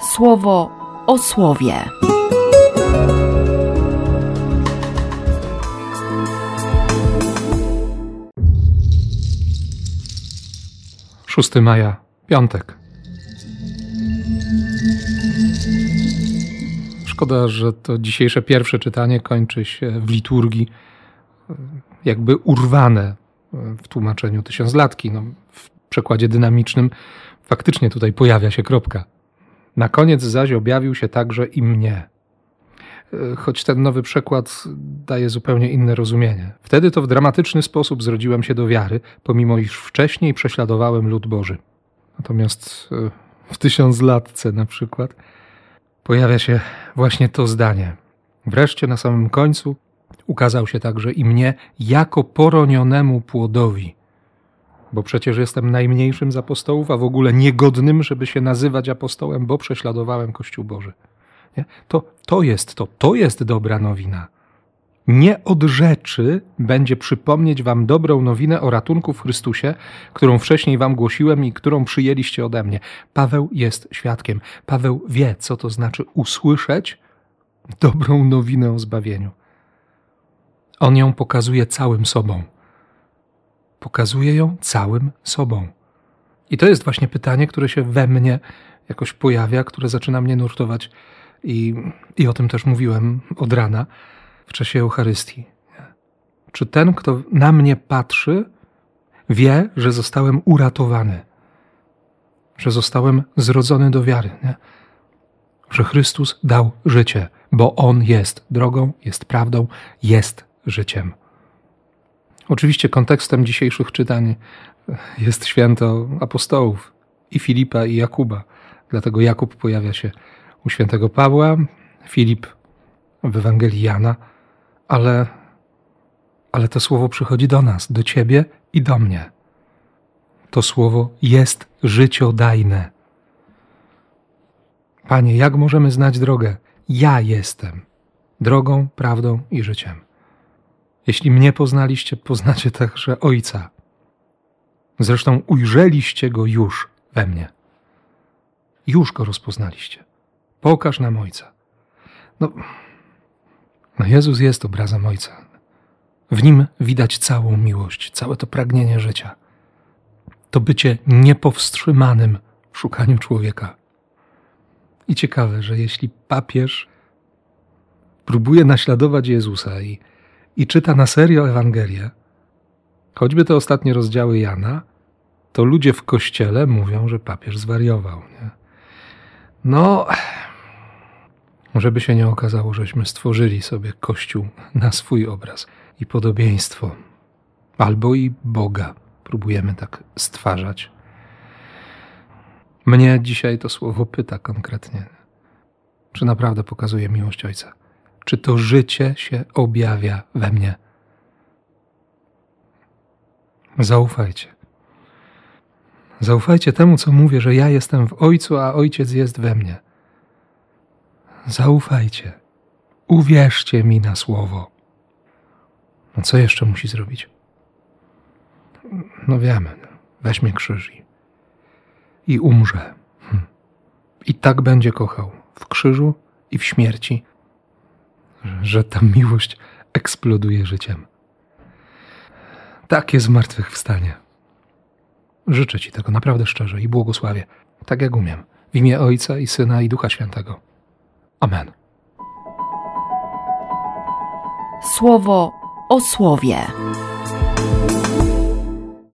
słowo o słowie. 6 maja, piątek. Szkoda, że to dzisiejsze pierwsze czytanie kończy się w liturgii, jakby urwane w tłumaczeniu tysiąclatki. No, w przekładzie dynamicznym faktycznie tutaj pojawia się kropka. Na koniec zaś objawił się także i mnie. Choć ten nowy przekład daje zupełnie inne rozumienie. Wtedy to w dramatyczny sposób zrodziłem się do wiary, pomimo iż wcześniej prześladowałem lud Boży. Natomiast e, w tysiąclatce na przykład pojawia się właśnie to zdanie. Wreszcie na samym końcu ukazał się także i mnie jako poronionemu płodowi. Bo przecież jestem najmniejszym z apostołów, a w ogóle niegodnym, żeby się nazywać apostołem, bo prześladowałem Kościół Boży. Nie? To, to jest to, to jest dobra nowina. Nie od rzeczy będzie przypomnieć wam dobrą nowinę o ratunku w Chrystusie, którą wcześniej wam głosiłem i którą przyjęliście ode mnie. Paweł jest świadkiem. Paweł wie, co to znaczy usłyszeć dobrą nowinę o zbawieniu. On ją pokazuje całym sobą. Pokazuje ją całym sobą. I to jest właśnie pytanie, które się we mnie jakoś pojawia, które zaczyna mnie nurtować i, i o tym też mówiłem od rana w czasie Eucharystii. Czy ten, kto na mnie patrzy, wie, że zostałem uratowany, że zostałem zrodzony do wiary, nie? że Chrystus dał życie, bo On jest drogą, jest prawdą, jest życiem. Oczywiście kontekstem dzisiejszych czytań jest święto apostołów i Filipa i Jakuba. Dlatego Jakub pojawia się u świętego Pawła, Filip w Ewangelii Jana, ale, ale to słowo przychodzi do nas, do ciebie i do mnie. To słowo jest życiodajne. Panie, jak możemy znać drogę? Ja jestem drogą, prawdą i życiem. Jeśli mnie poznaliście, poznacie także Ojca. Zresztą ujrzeliście go już we mnie. Już go rozpoznaliście. Pokaż nam Ojca. No, no Jezus jest obrazem Ojca. W nim widać całą miłość, całe to pragnienie życia. To bycie niepowstrzymanym w szukaniu człowieka. I ciekawe, że jeśli papież próbuje naśladować Jezusa i, i czyta na serio Ewangelię, choćby te ostatnie rozdziały Jana, to ludzie w kościele mówią, że papież zwariował. Nie? No, żeby się nie okazało, żeśmy stworzyli sobie Kościół na swój obraz i podobieństwo, albo i Boga próbujemy tak stwarzać. Mnie dzisiaj to słowo pyta konkretnie, czy naprawdę pokazuje miłość Ojca, czy to życie się objawia we mnie. Zaufajcie. Zaufajcie temu, co mówię, że ja jestem w Ojcu, a Ojciec jest we mnie. Zaufajcie. Uwierzcie mi na słowo. No co jeszcze musi zrobić? No wiemy. Weźmie krzyż i, i umrze. Hm. I tak będzie kochał w krzyżu i w śmierci, że ta miłość eksploduje życiem. Takie zmartwychwstanie. Życzę Ci tego naprawdę szczerze i błogosławię, tak jak umiem, w imię Ojca i Syna i Ducha Świętego. Amen. Słowo o słowie.